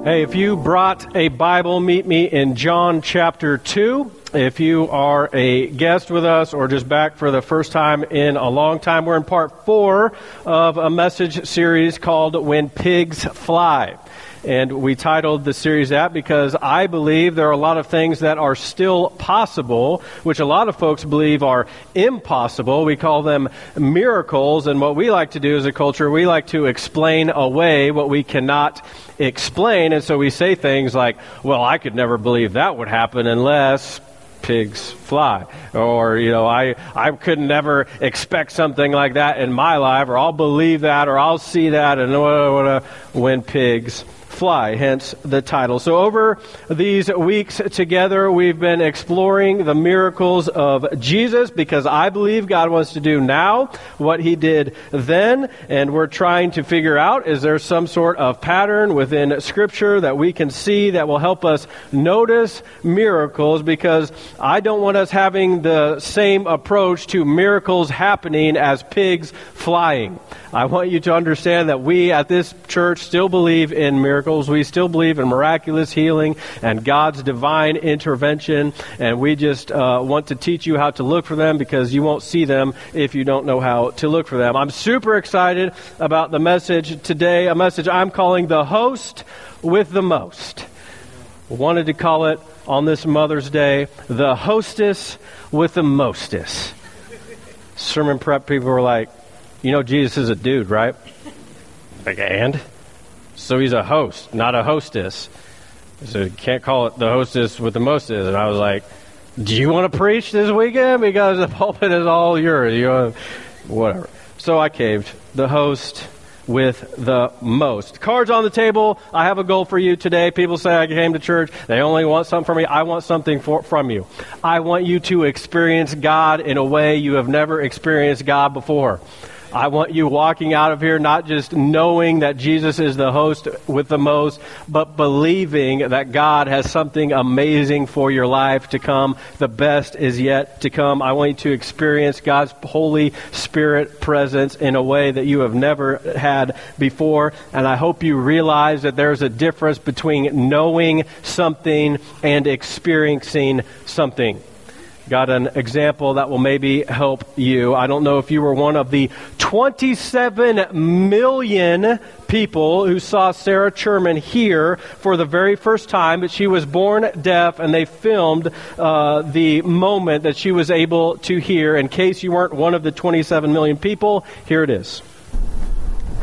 Hey, if you brought a Bible, meet me in John chapter 2. If you are a guest with us or just back for the first time in a long time, we're in part four of a message series called When Pigs Fly. And we titled the series that because I believe there are a lot of things that are still possible, which a lot of folks believe are impossible. We call them miracles. And what we like to do as a culture, we like to explain away what we cannot explain. And so we say things like, well, I could never believe that would happen unless pigs fly or you know i i could never expect something like that in my life or i'll believe that or i'll see that and uh, when pigs fly, hence the title. So, over these weeks together, we've been exploring the miracles of Jesus because I believe God wants to do now what he did then, and we're trying to figure out is there some sort of pattern within Scripture that we can see that will help us notice miracles because I don't want us having the same approach to miracles happening as pigs flying. I want you to understand that we at this church still believe in miracles. We still believe in miraculous healing and God's divine intervention. And we just uh, want to teach you how to look for them because you won't see them if you don't know how to look for them. I'm super excited about the message today, a message I'm calling The Host with the Most. Wanted to call it on this Mother's Day, The Hostess with the Mostess. Sermon prep people were like, you know, Jesus is a dude, right? Like, and? So he's a host, not a hostess. So you can't call it the hostess with the mostess. And I was like, do you want to preach this weekend? Because the pulpit is all yours. You know, whatever. So I caved. The host with the most. Cards on the table. I have a goal for you today. People say I came to church. They only want something from me. I want something for, from you. I want you to experience God in a way you have never experienced God before. I want you walking out of here not just knowing that Jesus is the host with the most, but believing that God has something amazing for your life to come. The best is yet to come. I want you to experience God's Holy Spirit presence in a way that you have never had before. And I hope you realize that there's a difference between knowing something and experiencing something got an example that will maybe help you. I don't know if you were one of the 27 million people who saw Sarah Churman here for the very first time, but she was born deaf, and they filmed uh, the moment that she was able to hear. In case you weren't one of the 27 million people, here it is.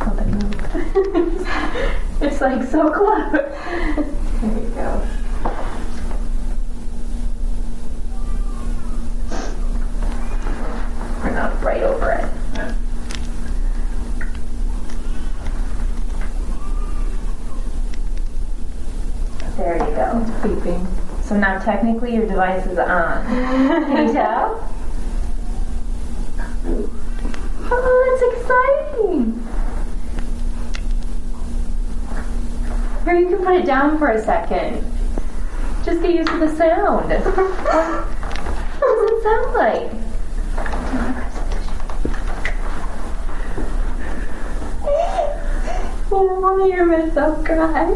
it's like so close. there you go. We're not right over it. There you go. It's beeping. So now technically your device is on. Can you tell? Oh, that's exciting! Or you can put it down for a second. Just get used to the sound. what does it sound like? Oh, want to hear myself cry.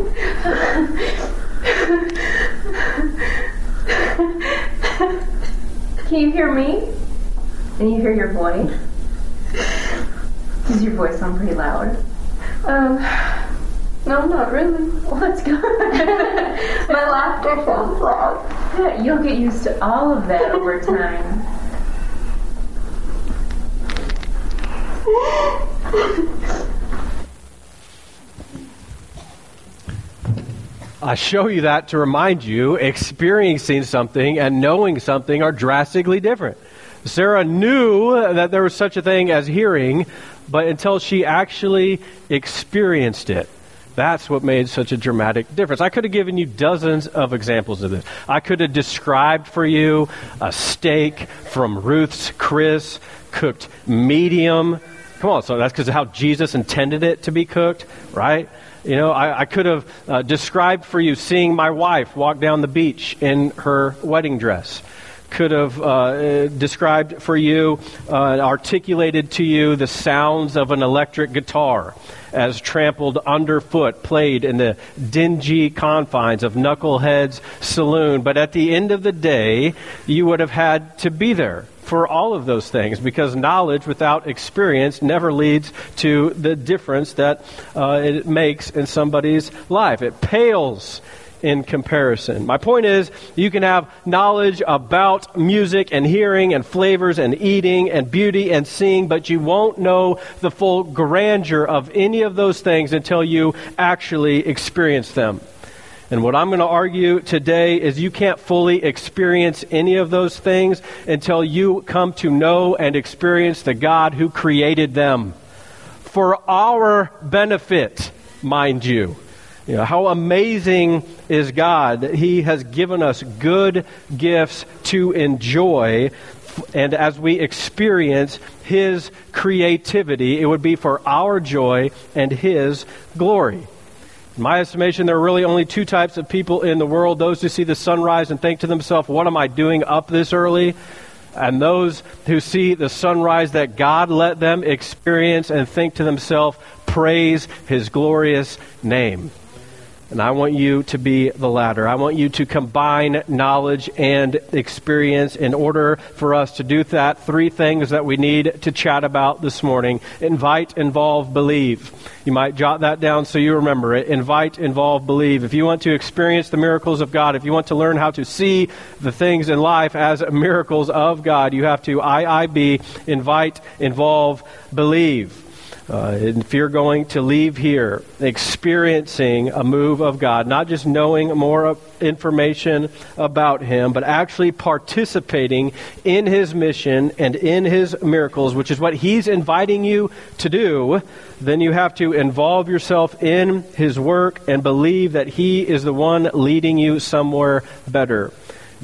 Can you hear me? Can you hear your voice? Does your voice sound pretty loud? Um, no, not really. Well, that's good. My laughter sounds loud. Yeah, you'll get used to all of that over time. I show you that to remind you experiencing something and knowing something are drastically different. Sarah knew that there was such a thing as hearing, but until she actually experienced it. That's what made such a dramatic difference. I could have given you dozens of examples of this. I could have described for you a steak from Ruth's Chris, cooked medium. Come on, so that's because of how Jesus intended it to be cooked, right? You know, I, I could have uh, described for you seeing my wife walk down the beach in her wedding dress could have uh, described for you, uh, articulated to you the sounds of an electric guitar as trampled underfoot, played in the dingy confines of Knucklehead's saloon. But at the end of the day, you would have had to be there for all of those things because knowledge without experience never leads to the difference that uh, it makes in somebody's life. It pales in comparison. My point is, you can have knowledge about music and hearing and flavors and eating and beauty and seeing, but you won't know the full grandeur of any of those things until you actually experience them. And what I'm going to argue today is you can't fully experience any of those things until you come to know and experience the God who created them for our benefit, mind you. You know, how amazing is God that He has given us good gifts to enjoy. And as we experience His creativity, it would be for our joy and His glory. In my estimation, there are really only two types of people in the world those who see the sunrise and think to themselves, What am I doing up this early? And those who see the sunrise that God let them experience and think to themselves, Praise His glorious name. And I want you to be the latter. I want you to combine knowledge and experience in order for us to do that. Three things that we need to chat about this morning invite, involve, believe. You might jot that down so you remember it. Invite, involve, believe. If you want to experience the miracles of God, if you want to learn how to see the things in life as miracles of God, you have to IIB, invite, involve, believe. Uh, if you're going to leave here experiencing a move of God, not just knowing more information about Him, but actually participating in His mission and in His miracles, which is what He's inviting you to do, then you have to involve yourself in His work and believe that He is the one leading you somewhere better.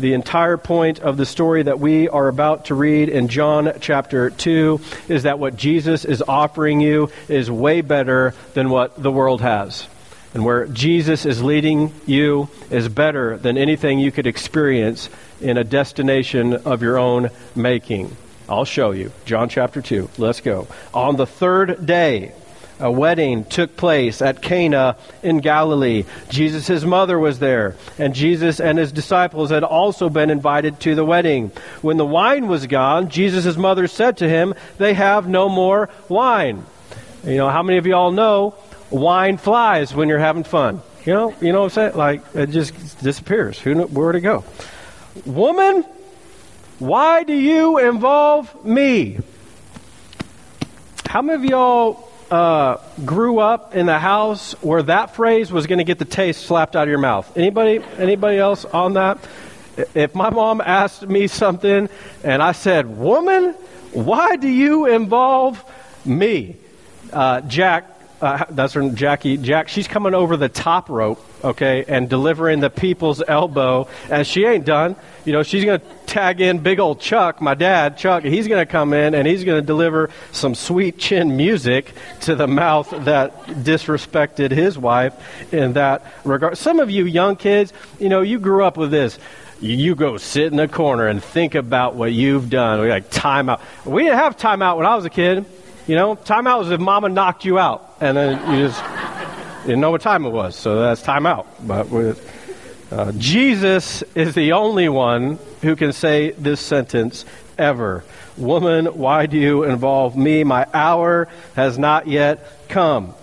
The entire point of the story that we are about to read in John chapter 2 is that what Jesus is offering you is way better than what the world has. And where Jesus is leading you is better than anything you could experience in a destination of your own making. I'll show you. John chapter 2. Let's go. On the third day, a wedding took place at Cana in Galilee. Jesus' mother was there, and Jesus and his disciples had also been invited to the wedding. When the wine was gone, Jesus' mother said to him, They have no more wine. You know, how many of y'all know wine flies when you're having fun? You know, you know what I'm saying? Like, it just disappears. Who knew where to go? Woman, why do you involve me? How many of y'all uh, grew up in the house where that phrase was going to get the taste slapped out of your mouth. Anybody? Anybody else on that? If my mom asked me something and I said, "Woman, why do you involve me?" Uh, Jack, uh, that's her Jackie. Jack, she's coming over the top rope, okay, and delivering the people's elbow, and she ain't done. You know, she's going to tag in big old Chuck, my dad, Chuck. He's going to come in and he's going to deliver some sweet chin music to the mouth that disrespected his wife in that regard. Some of you young kids, you know, you grew up with this you go sit in the corner and think about what you've done. We like timeout. We didn't have timeout when I was a kid. You know, timeout was if mama knocked you out, and then you just didn't know what time it was. So that's time out. But uh, Jesus is the only one who can say this sentence ever. Woman, why do you involve me? My hour has not yet come.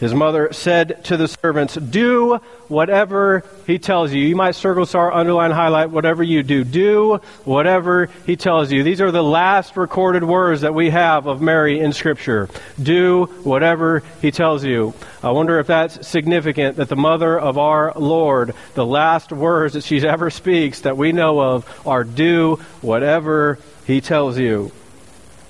His mother said to the servants, Do whatever he tells you. You might circle, star, underline, highlight, whatever you do. Do whatever he tells you. These are the last recorded words that we have of Mary in Scripture. Do whatever he tells you. I wonder if that's significant that the mother of our Lord, the last words that she ever speaks that we know of are do whatever he tells you.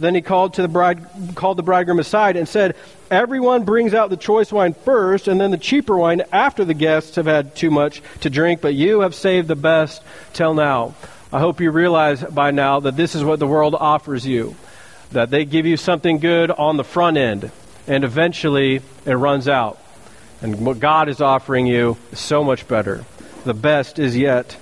Then he called to the bride, called the bridegroom aside and said, "Everyone brings out the choice wine first, and then the cheaper wine after the guests have had too much to drink. But you have saved the best till now." I hope you realize by now that this is what the world offers you. That they give you something good on the front end, and eventually it runs out. And what God is offering you is so much better. The best is yet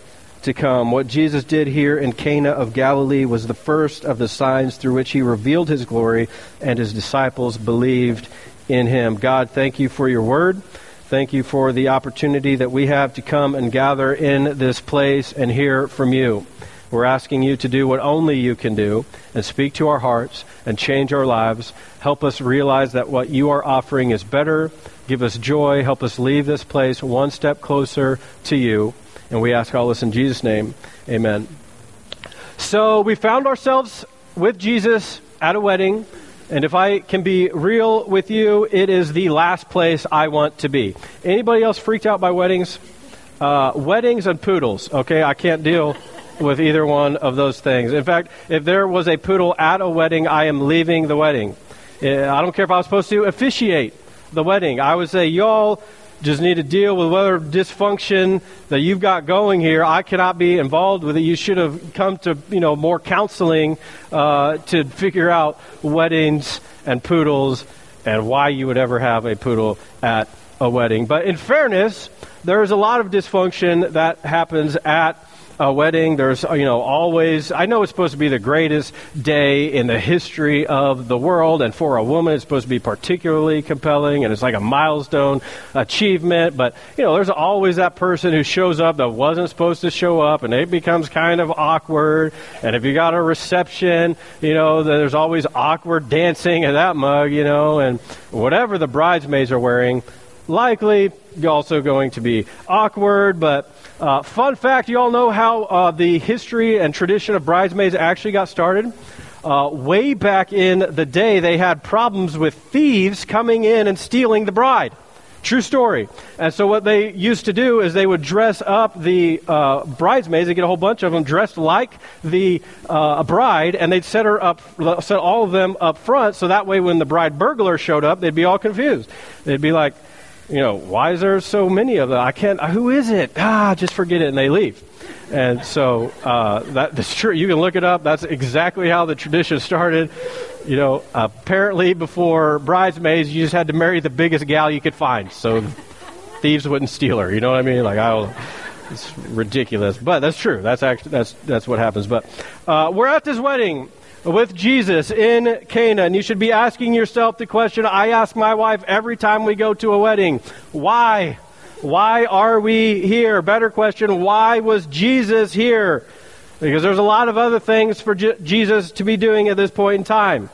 to come. What Jesus did here in Cana of Galilee was the first of the signs through which he revealed his glory, and his disciples believed in him. God, thank you for your word. Thank you for the opportunity that we have to come and gather in this place and hear from you. We're asking you to do what only you can do and speak to our hearts and change our lives. Help us realize that what you are offering is better. Give us joy. Help us leave this place one step closer to you. And we ask all this in Jesus' name. Amen. So we found ourselves with Jesus at a wedding. And if I can be real with you, it is the last place I want to be. Anybody else freaked out by weddings? Uh, weddings and poodles. Okay, I can't deal with either one of those things. In fact, if there was a poodle at a wedding, I am leaving the wedding. Uh, I don't care if I was supposed to officiate the wedding. I would say, y'all just need to deal with whatever dysfunction that you've got going here. I cannot be involved with it. You should have come to you know more counseling uh, to figure out weddings and poodles and why you would ever have a poodle at a wedding. But in fairness, there is a lot of dysfunction that happens at a wedding. There's, uh, you know, always, I know it's supposed to be the greatest day in the history of the world, and for a woman, it's supposed to be particularly compelling, and it's like a milestone achievement. But, you know, there's always that person who shows up that wasn't supposed to show up, and it becomes kind of awkward. And if you got a reception, you know, there's always awkward dancing at that mug, you know, and whatever the bridesmaids are wearing, likely also going to be awkward, but uh, fun fact you all know how uh, the history and tradition of bridesmaids actually got started? Uh, way back in the day, they had problems with thieves coming in and stealing the bride. True story. And so what they used to do is they would dress up the uh, bridesmaids. They get a whole bunch of them dressed like the uh, bride, and they'd set her up, set all of them up front, so that way when the bride burglar showed up, they'd be all confused. They'd be like, you know, why is there so many of them? I can't, who is it? Ah, just forget it, and they leave. And so uh, that, that's true. You can look it up. That's exactly how the tradition started. You know, apparently before bridesmaids, you just had to marry the biggest gal you could find, so thieves wouldn't steal her. You know what I mean? Like I, it's ridiculous, but that's true. That's actually that's that's what happens. But uh, we're at this wedding with Jesus in Cana. And you should be asking yourself the question I ask my wife every time we go to a wedding why? Why are we here? Better question, why was Jesus here? Because there's a lot of other things for J- Jesus to be doing at this point in time.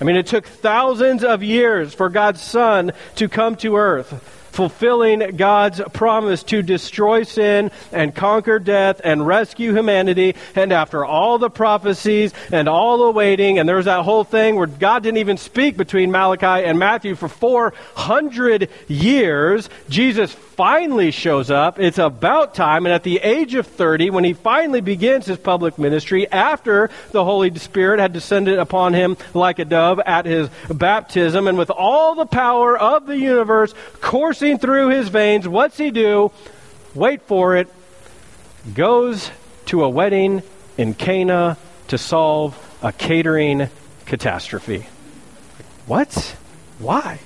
I mean, it took thousands of years for God's Son to come to earth fulfilling God's promise to destroy sin and conquer death and rescue humanity. And after all the prophecies and all the waiting, and there's that whole thing where God didn't even speak between Malachi and Matthew for 400 years, Jesus finally shows up. It's about time. And at the age of 30, when he finally begins his public ministry, after the Holy Spirit had descended upon him like a dove at his baptism, and with all the power of the universe coursing through his veins, what's he do? Wait for it. Goes to a wedding in Cana to solve a catering catastrophe. What? Why?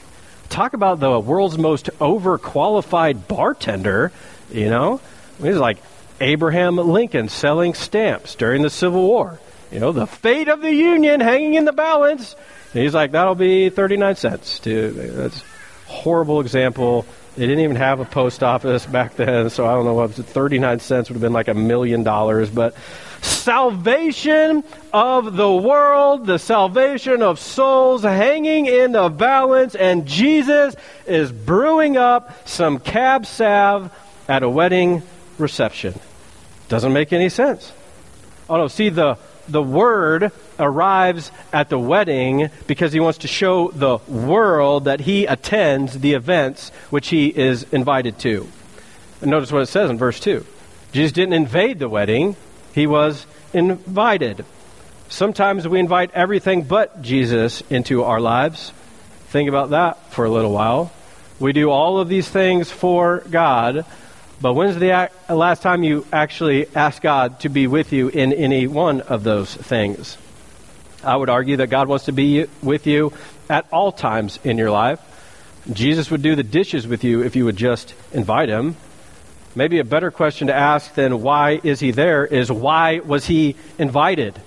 Talk about the world's most overqualified bartender, you know? He's like Abraham Lincoln selling stamps during the Civil War. You know, the fate of the Union hanging in the balance. And he's like, that'll be 39 cents. To, that's horrible example. They didn't even have a post office back then, so I don't know what 39 cents would have been like a million dollars, but salvation of the world, the salvation of souls hanging in the balance, and Jesus is brewing up some cab sav at a wedding reception. Doesn't make any sense. Oh no, see the the word arrives at the wedding because he wants to show the world that he attends the events which he is invited to. And notice what it says in verse 2. Jesus didn't invade the wedding, he was invited. Sometimes we invite everything but Jesus into our lives. Think about that for a little while. We do all of these things for God, but when's the last time you actually asked God to be with you in any one of those things? I would argue that God wants to be with you at all times in your life. Jesus would do the dishes with you if you would just invite him. Maybe a better question to ask than why is he there is why was he invited?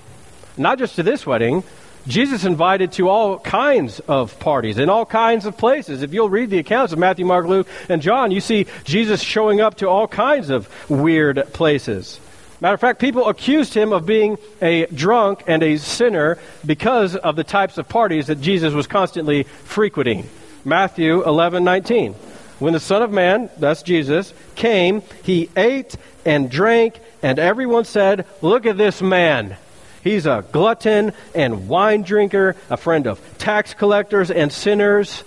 Not just to this wedding, Jesus invited to all kinds of parties in all kinds of places. If you'll read the accounts of Matthew, Mark, Luke, and John, you see Jesus showing up to all kinds of weird places. Matter of fact, people accused him of being a drunk and a sinner because of the types of parties that Jesus was constantly frequenting. Matthew 11, 19. When the Son of Man, that's Jesus, came, he ate and drank, and everyone said, Look at this man. He's a glutton and wine drinker, a friend of tax collectors and sinners.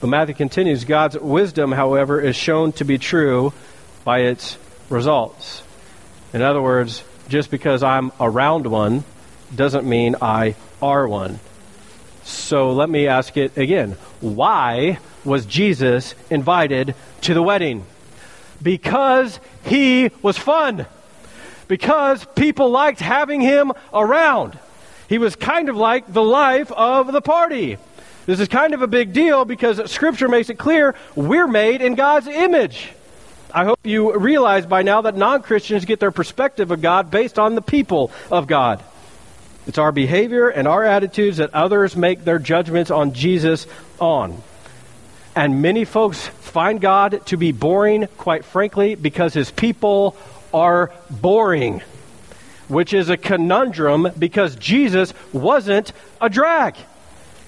But Matthew continues God's wisdom, however, is shown to be true by its results. In other words, just because I'm around one doesn't mean I are one. So let me ask it again. Why was Jesus invited to the wedding? Because he was fun because people liked having him around. He was kind of like the life of the party. This is kind of a big deal because Scripture makes it clear we're made in God's image. I hope you realize by now that non Christians get their perspective of God based on the people of God. It's our behavior and our attitudes that others make their judgments on Jesus on. And many folks find God to be boring, quite frankly, because his people are boring, which is a conundrum because Jesus wasn't a drag.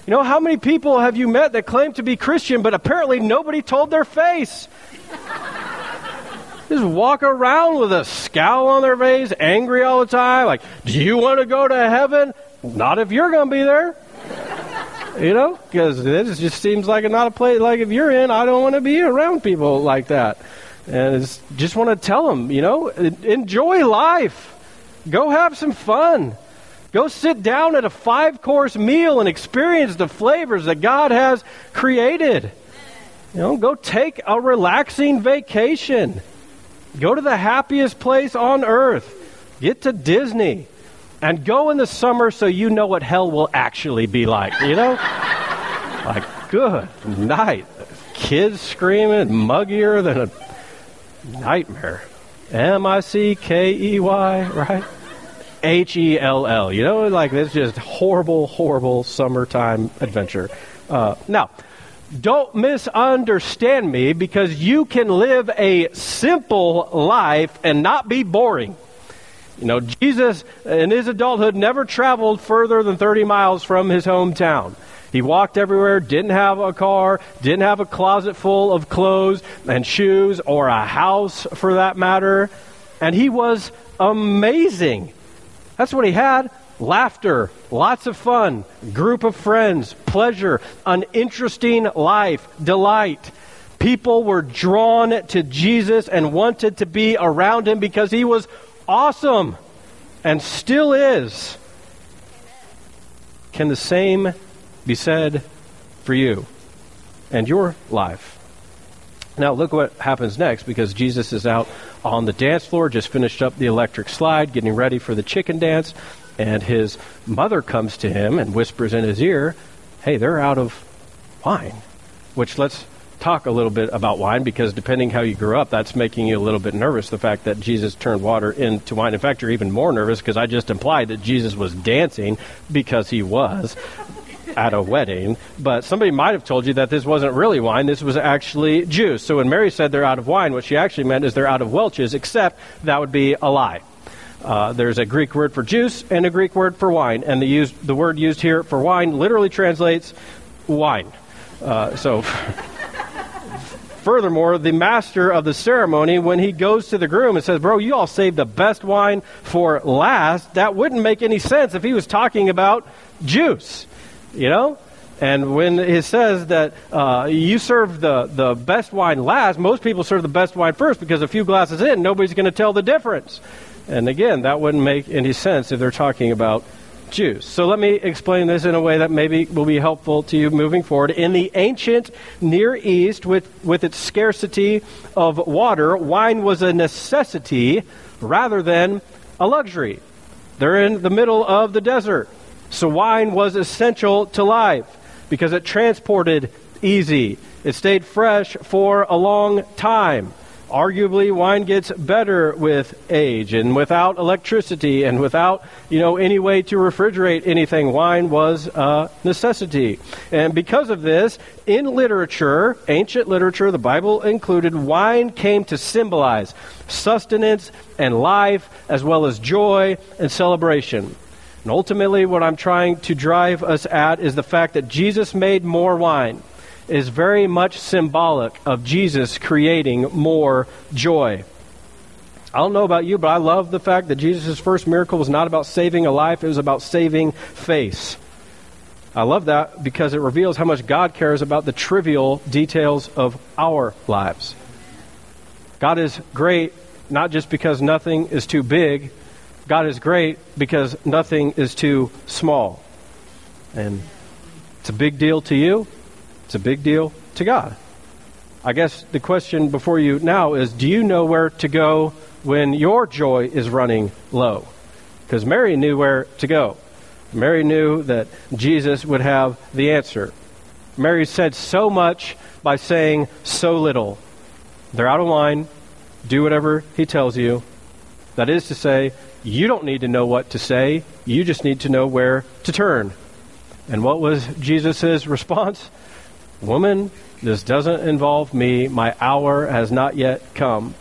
You know, how many people have you met that claim to be Christian, but apparently nobody told their face? Just walk around with a scowl on their face, angry all the time. Like, do you want to go to heaven? Not if you're going to be there. You know, because this just seems like not a place. Like if you're in, I don't want to be around people like that. And just want to tell them, you know, enjoy life. Go have some fun. Go sit down at a five course meal and experience the flavors that God has created. You know, go take a relaxing vacation. Go to the happiest place on earth. Get to Disney. And go in the summer so you know what hell will actually be like, you know? like, good night. Kids screaming, muggier than a nightmare. M I C K E Y, right? H E L L. You know, like it's just horrible, horrible summertime adventure. Uh, now, don't misunderstand me because you can live a simple life and not be boring. You know, Jesus uh, in his adulthood never traveled further than 30 miles from his hometown. He walked everywhere, didn't have a car, didn't have a closet full of clothes and shoes, or a house for that matter. And he was amazing. That's what he had laughter, lots of fun, group of friends, pleasure, an interesting life, delight. People were drawn to Jesus and wanted to be around him because he was awesome and still is. Can the same be said for you and your life. Now, look what happens next because Jesus is out on the dance floor, just finished up the electric slide, getting ready for the chicken dance, and his mother comes to him and whispers in his ear, Hey, they're out of wine. Which let's talk a little bit about wine because depending how you grew up, that's making you a little bit nervous. The fact that Jesus turned water into wine. In fact, you're even more nervous because I just implied that Jesus was dancing because he was at a wedding, but somebody might have told you that this wasn't really wine, this was actually juice. So when Mary said they're out of wine, what she actually meant is they're out of Welch's, except that would be a lie. Uh, there's a Greek word for juice and a Greek word for wine, and the, used, the word used here for wine literally translates wine. Uh, so, furthermore, the master of the ceremony, when he goes to the groom and says, Bro, you all saved the best wine for last, that wouldn't make any sense if he was talking about juice you know? And when it says that uh, you serve the, the best wine last, most people serve the best wine first because a few glasses in, nobody's going to tell the difference. And again, that wouldn't make any sense if they're talking about juice. So let me explain this in a way that maybe will be helpful to you moving forward. In the ancient Near East, with, with its scarcity of water, wine was a necessity rather than a luxury. They're in the middle of the desert. So wine was essential to life because it transported easy. It stayed fresh for a long time. Arguably, wine gets better with age and without electricity and without, you know, any way to refrigerate anything. Wine was a necessity. And because of this, in literature, ancient literature, the Bible included, wine came to symbolize sustenance and life as well as joy and celebration. And ultimately, what I'm trying to drive us at is the fact that Jesus made more wine is very much symbolic of Jesus creating more joy. I don't know about you, but I love the fact that Jesus' first miracle was not about saving a life, it was about saving face. I love that because it reveals how much God cares about the trivial details of our lives. God is great not just because nothing is too big, God is great because nothing is too small. And it's a big deal to you, it's a big deal to God. I guess the question before you now is do you know where to go when your joy is running low? Because Mary knew where to go. Mary knew that Jesus would have the answer. Mary said so much by saying so little. They're out of wine. Do whatever he tells you. That is to say, you don't need to know what to say. You just need to know where to turn. And what was Jesus' response? Woman, this doesn't involve me. My hour has not yet come.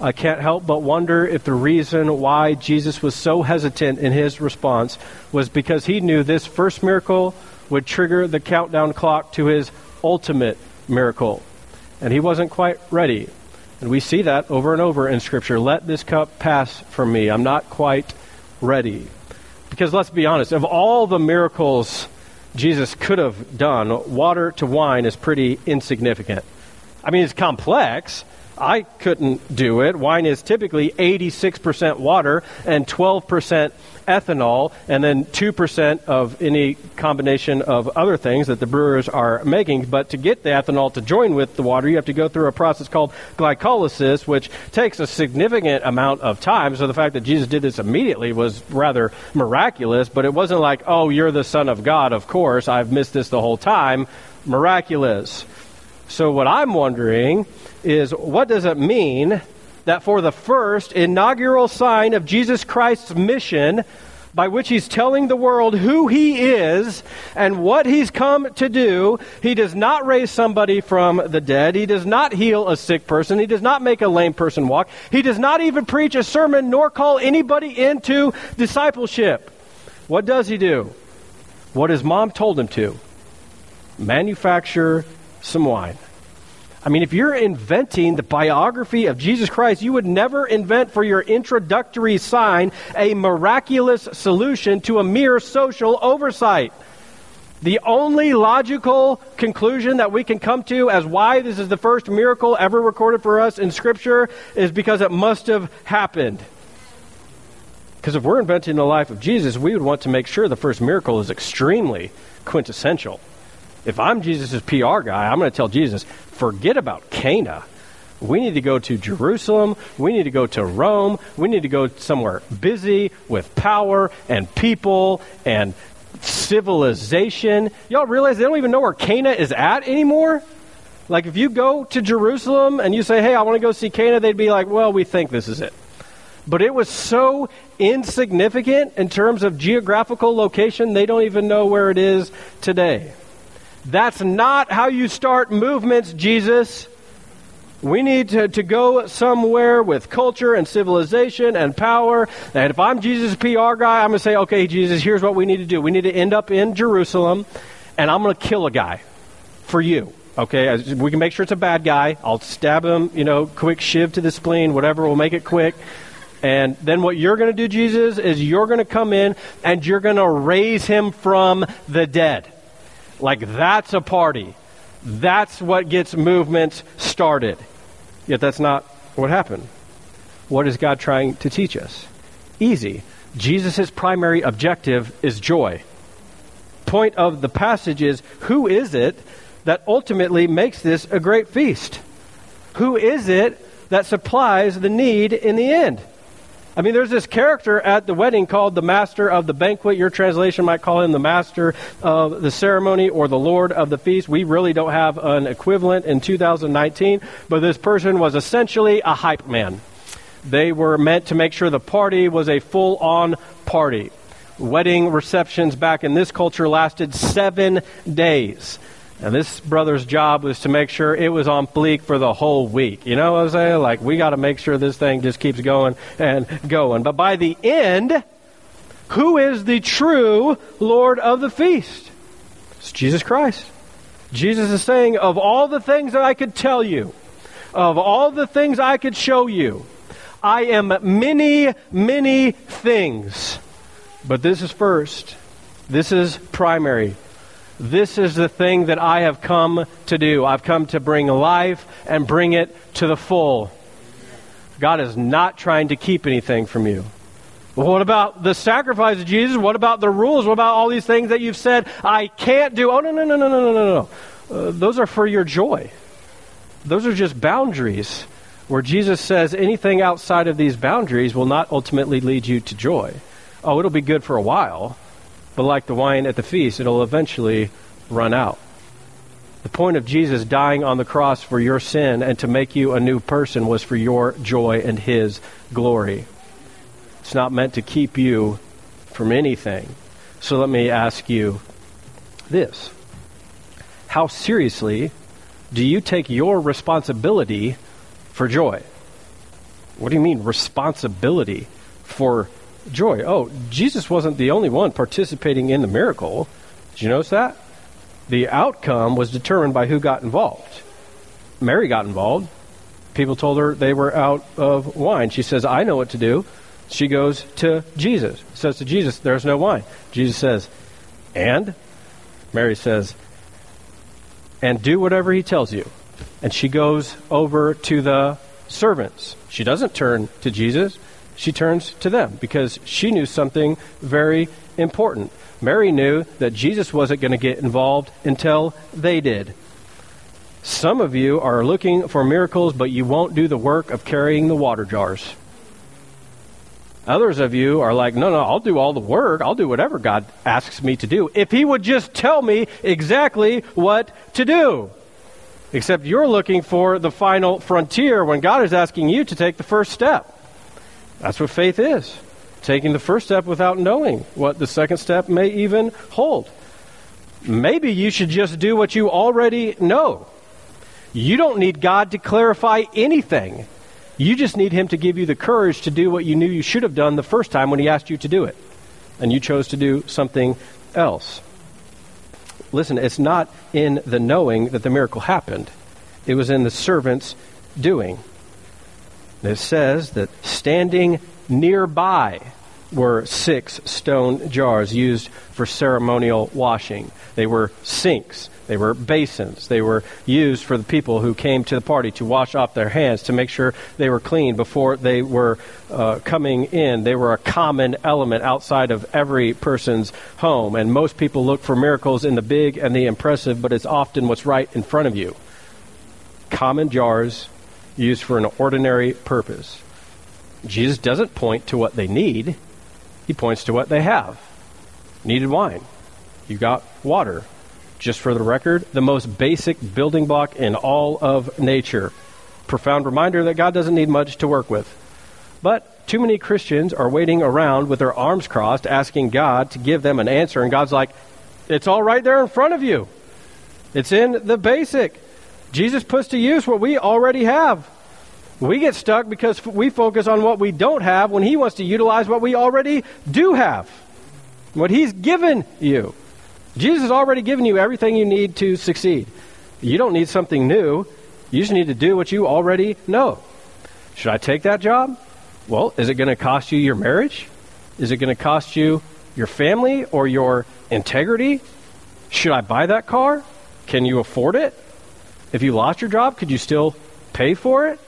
I can't help but wonder if the reason why Jesus was so hesitant in his response was because he knew this first miracle would trigger the countdown clock to his ultimate miracle. And he wasn't quite ready. And we see that over and over in Scripture. Let this cup pass from me. I'm not quite ready. Because let's be honest, of all the miracles Jesus could have done, water to wine is pretty insignificant. I mean, it's complex. I couldn't do it. Wine is typically 86% water and 12% ethanol, and then 2% of any combination of other things that the brewers are making. But to get the ethanol to join with the water, you have to go through a process called glycolysis, which takes a significant amount of time. So the fact that Jesus did this immediately was rather miraculous, but it wasn't like, oh, you're the Son of God, of course, I've missed this the whole time. Miraculous. So what I'm wondering is what does it mean that for the first inaugural sign of Jesus Christ's mission, by which he's telling the world who he is and what he's come to do. He does not raise somebody from the dead. He does not heal a sick person. He does not make a lame person walk. He does not even preach a sermon nor call anybody into discipleship. What does he do? What his mom told him to manufacture some wine. I mean, if you're inventing the biography of Jesus Christ, you would never invent for your introductory sign a miraculous solution to a mere social oversight. The only logical conclusion that we can come to as why this is the first miracle ever recorded for us in Scripture is because it must have happened. Because if we're inventing the life of Jesus, we would want to make sure the first miracle is extremely quintessential. If I'm Jesus' PR guy, I'm going to tell Jesus, forget about Cana. We need to go to Jerusalem. We need to go to Rome. We need to go somewhere busy with power and people and civilization. Y'all realize they don't even know where Cana is at anymore? Like, if you go to Jerusalem and you say, hey, I want to go see Cana, they'd be like, well, we think this is it. But it was so insignificant in terms of geographical location, they don't even know where it is today. That's not how you start movements, Jesus. We need to, to go somewhere with culture and civilization and power. And if I'm Jesus' PR guy, I'm going to say, okay, Jesus, here's what we need to do. We need to end up in Jerusalem, and I'm going to kill a guy for you. Okay, we can make sure it's a bad guy. I'll stab him, you know, quick shiv to the spleen, whatever. We'll make it quick. And then what you're going to do, Jesus, is you're going to come in and you're going to raise him from the dead. Like that's a party. That's what gets movements started. Yet that's not what happened. What is God trying to teach us? Easy. Jesus' primary objective is joy. Point of the passage is who is it that ultimately makes this a great feast? Who is it that supplies the need in the end? I mean, there's this character at the wedding called the master of the banquet. Your translation might call him the master of the ceremony or the lord of the feast. We really don't have an equivalent in 2019, but this person was essentially a hype man. They were meant to make sure the party was a full on party. Wedding receptions back in this culture lasted seven days. And this brother's job was to make sure it was on bleak for the whole week. You know what I'm saying? Like, we got to make sure this thing just keeps going and going. But by the end, who is the true Lord of the feast? It's Jesus Christ. Jesus is saying, of all the things that I could tell you, of all the things I could show you, I am many, many things. But this is first. This is primary. This is the thing that I have come to do. I've come to bring life and bring it to the full. God is not trying to keep anything from you. What about the sacrifice of Jesus? What about the rules? What about all these things that you've said I can't do? Oh, no, no, no, no, no, no, no. Uh, those are for your joy. Those are just boundaries where Jesus says anything outside of these boundaries will not ultimately lead you to joy. Oh, it'll be good for a while, but like the wine at the feast, it'll eventually run out. The point of Jesus dying on the cross for your sin and to make you a new person was for your joy and His glory. It's not meant to keep you from anything. So let me ask you this How seriously do you take your responsibility for joy? What do you mean, responsibility for joy. Oh, Jesus wasn't the only one participating in the miracle. Did you notice that? The outcome was determined by who got involved. Mary got involved. People told her they were out of wine. She says, I know what to do. She goes to Jesus, says to Jesus, There's no wine. Jesus says, And? Mary says, And do whatever he tells you. And she goes over to the servants. She doesn't turn to Jesus she turns to them because she knew something very important. Mary knew that Jesus wasn't going to get involved until they did. Some of you are looking for miracles, but you won't do the work of carrying the water jars. Others of you are like, no, no, I'll do all the work. I'll do whatever God asks me to do. If He would just tell me exactly what to do. Except you're looking for the final frontier when God is asking you to take the first step. That's what faith is taking the first step without knowing what the second step may even hold. Maybe you should just do what you already know. You don't need God to clarify anything. You just need Him to give you the courage to do what you knew you should have done the first time when He asked you to do it. And you chose to do something else. Listen, it's not in the knowing that the miracle happened, it was in the servant's doing. It says that standing nearby were six stone jars used for ceremonial washing. They were sinks. They were basins. They were used for the people who came to the party to wash off their hands to make sure they were clean before they were uh, coming in. They were a common element outside of every person's home. And most people look for miracles in the big and the impressive, but it's often what's right in front of you. Common jars used for an ordinary purpose. Jesus doesn't point to what they need, he points to what they have. Needed wine. You got water. Just for the record, the most basic building block in all of nature. Profound reminder that God doesn't need much to work with. But too many Christians are waiting around with their arms crossed, asking God to give them an answer, and God's like, it's all right there in front of you. It's in the basic. Jesus puts to use what we already have. We get stuck because we focus on what we don't have when He wants to utilize what we already do have, what He's given you. Jesus has already given you everything you need to succeed. You don't need something new. You just need to do what you already know. Should I take that job? Well, is it going to cost you your marriage? Is it going to cost you your family or your integrity? Should I buy that car? Can you afford it? If you lost your job, could you still pay for it?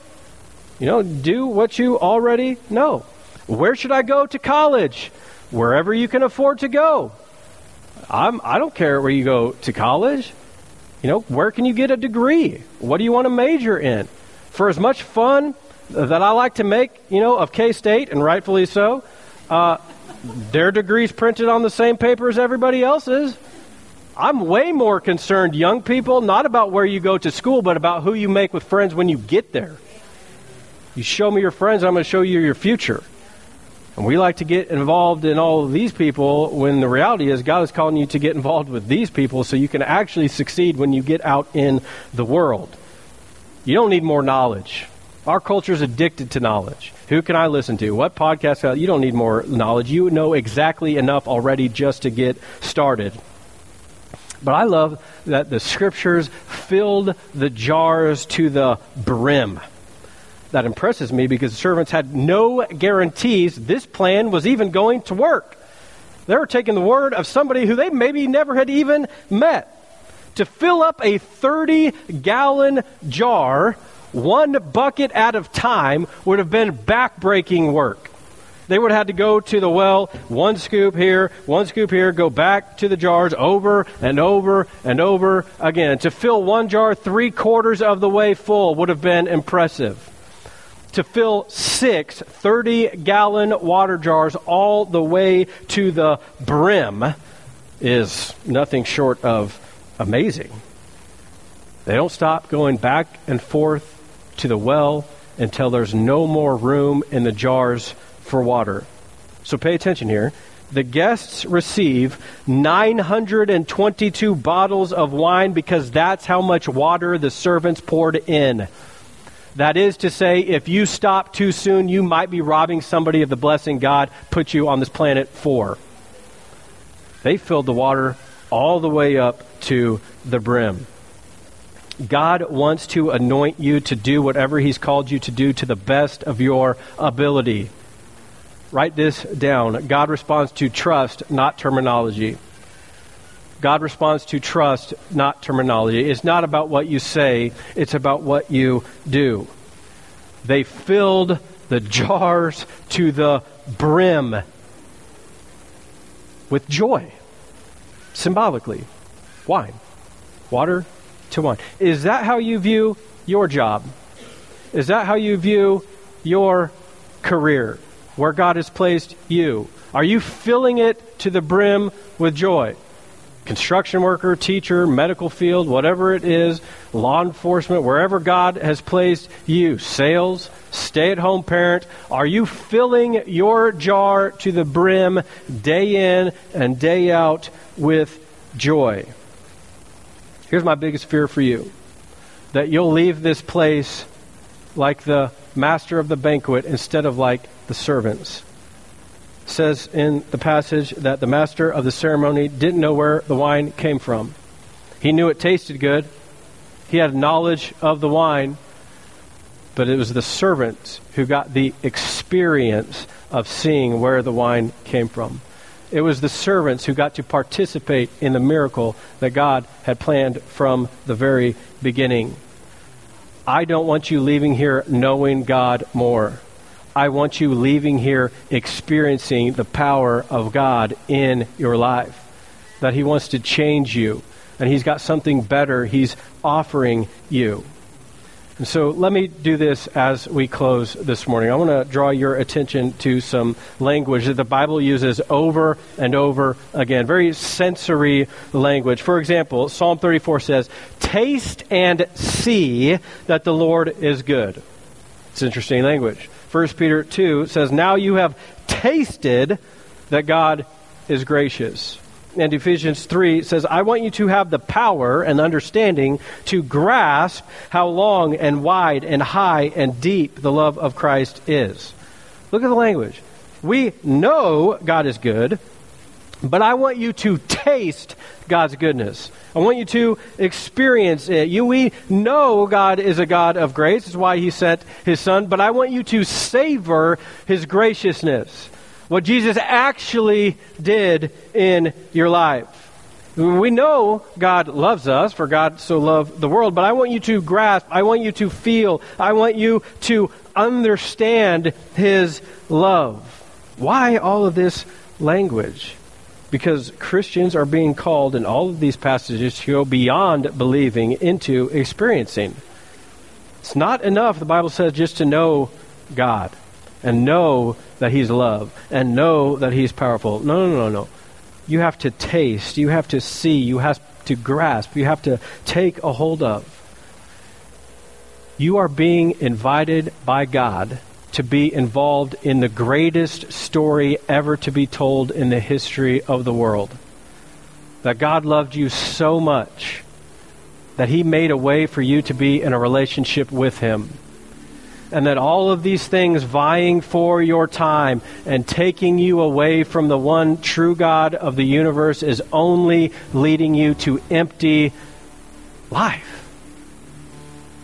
You know, do what you already know. Where should I go to college? Wherever you can afford to go. I'm, I don't care where you go to college. You know, where can you get a degree? What do you want to major in? For as much fun that I like to make, you know, of K State, and rightfully so, uh, their degrees printed on the same paper as everybody else's. I'm way more concerned, young people, not about where you go to school, but about who you make with friends when you get there. You show me your friends, I'm going to show you your future. And we like to get involved in all of these people when the reality is God is calling you to get involved with these people so you can actually succeed when you get out in the world. You don't need more knowledge. Our culture is addicted to knowledge. Who can I listen to? What podcast? You don't need more knowledge. You know exactly enough already just to get started. But I love that the scriptures filled the jars to the brim that impresses me because the servants had no guarantees this plan was even going to work. They were taking the word of somebody who they maybe never had even met. To fill up a 30 gallon jar, one bucket at a time, would have been backbreaking work. They would have had to go to the well, one scoop here, one scoop here, go back to the jars over and over and over again. To fill one jar three quarters of the way full would have been impressive to fill six 30 gallon water jars all the way to the brim is nothing short of amazing. They don't stop going back and forth to the well until there's no more room in the jars for water. So pay attention here. The guests receive 922 bottles of wine because that's how much water the servants poured in. That is to say, if you stop too soon, you might be robbing somebody of the blessing God put you on this planet for. They filled the water all the way up to the brim. God wants to anoint you to do whatever He's called you to do to the best of your ability. Write this down. God responds to trust, not terminology. God responds to trust, not terminology. It's not about what you say, it's about what you do. They filled the jars to the brim with joy, symbolically. Wine. Water to wine. Is that how you view your job? Is that how you view your career, where God has placed you? Are you filling it to the brim with joy? construction worker, teacher, medical field, whatever it is, law enforcement, wherever God has placed you, sales, stay at home parent, are you filling your jar to the brim day in and day out with joy? Here's my biggest fear for you that you'll leave this place like the master of the banquet instead of like the servants says in the passage that the master of the ceremony didn't know where the wine came from. He knew it tasted good, he had knowledge of the wine, but it was the servants who got the experience of seeing where the wine came from. It was the servants who got to participate in the miracle that God had planned from the very beginning. I don't want you leaving here knowing God more. I want you leaving here experiencing the power of God in your life. That He wants to change you, and He's got something better He's offering you. And so let me do this as we close this morning. I want to draw your attention to some language that the Bible uses over and over again. Very sensory language. For example, Psalm 34 says, Taste and see that the Lord is good. It's interesting language. 1 Peter 2 says, Now you have tasted that God is gracious. And Ephesians 3 says, I want you to have the power and understanding to grasp how long and wide and high and deep the love of Christ is. Look at the language. We know God is good, but I want you to taste God's goodness. I want you to experience it. You, we know God is a God of grace. That's why He sent His Son. But I want you to savor His graciousness. What Jesus actually did in your life. We know God loves us, for God so loved the world, but I want you to grasp, I want you to feel, I want you to understand His love. Why all of this language? Because Christians are being called in all of these passages to go beyond believing into experiencing. It's not enough, the Bible says, just to know God and know that He's love and know that He's powerful. No, no, no, no. You have to taste, you have to see, you have to grasp, you have to take a hold of. You are being invited by God to be involved in the greatest story ever to be told in the history of the world. That God loved you so much that He made a way for you to be in a relationship with Him. And that all of these things vying for your time and taking you away from the one true God of the universe is only leading you to empty life.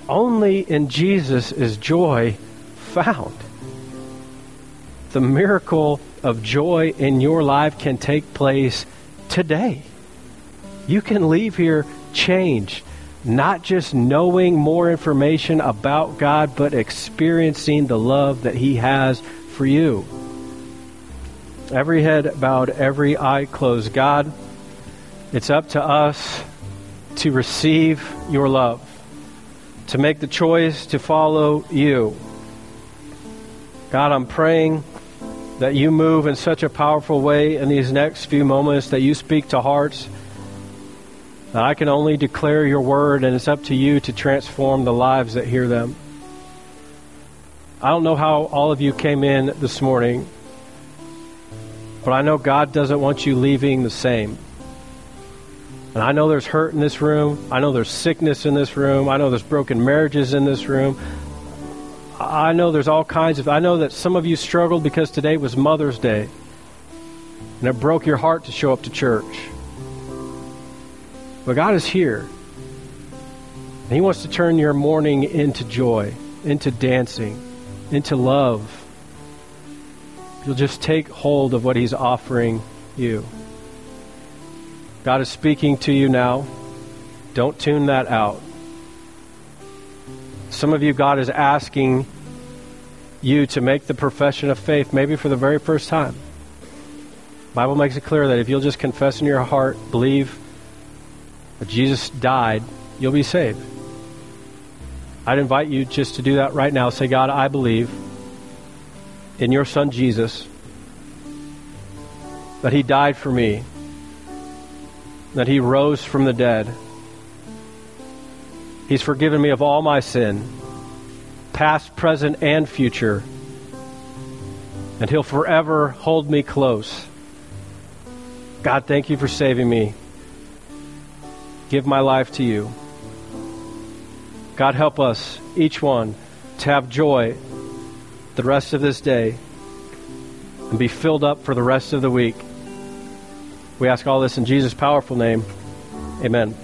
Only in Jesus is joy found. The miracle of joy in your life can take place today. You can leave here changed, not just knowing more information about God, but experiencing the love that He has for you. Every head bowed, every eye closed. God, it's up to us to receive your love, to make the choice to follow you. God, I'm praying that you move in such a powerful way in these next few moments, that you speak to hearts, I can only declare your word, and it's up to you to transform the lives that hear them. I don't know how all of you came in this morning, but I know God doesn't want you leaving the same. And I know there's hurt in this room. I know there's sickness in this room. I know there's broken marriages in this room. I know there's all kinds of. I know that some of you struggled because today was Mother's Day. And it broke your heart to show up to church. But God is here. And He wants to turn your mourning into joy, into dancing, into love. You'll just take hold of what He's offering you. God is speaking to you now. Don't tune that out. Some of you, God is asking you to make the profession of faith, maybe for the very first time. Bible makes it clear that if you'll just confess in your heart, believe Jesus died, you'll be saved. I'd invite you just to do that right now. Say, God, I believe in your Son Jesus, that He died for me, that He rose from the dead He's forgiven me of all my sin, past, present, and future. And He'll forever hold me close. God, thank you for saving me. Give my life to you. God, help us, each one, to have joy the rest of this day and be filled up for the rest of the week. We ask all this in Jesus' powerful name. Amen.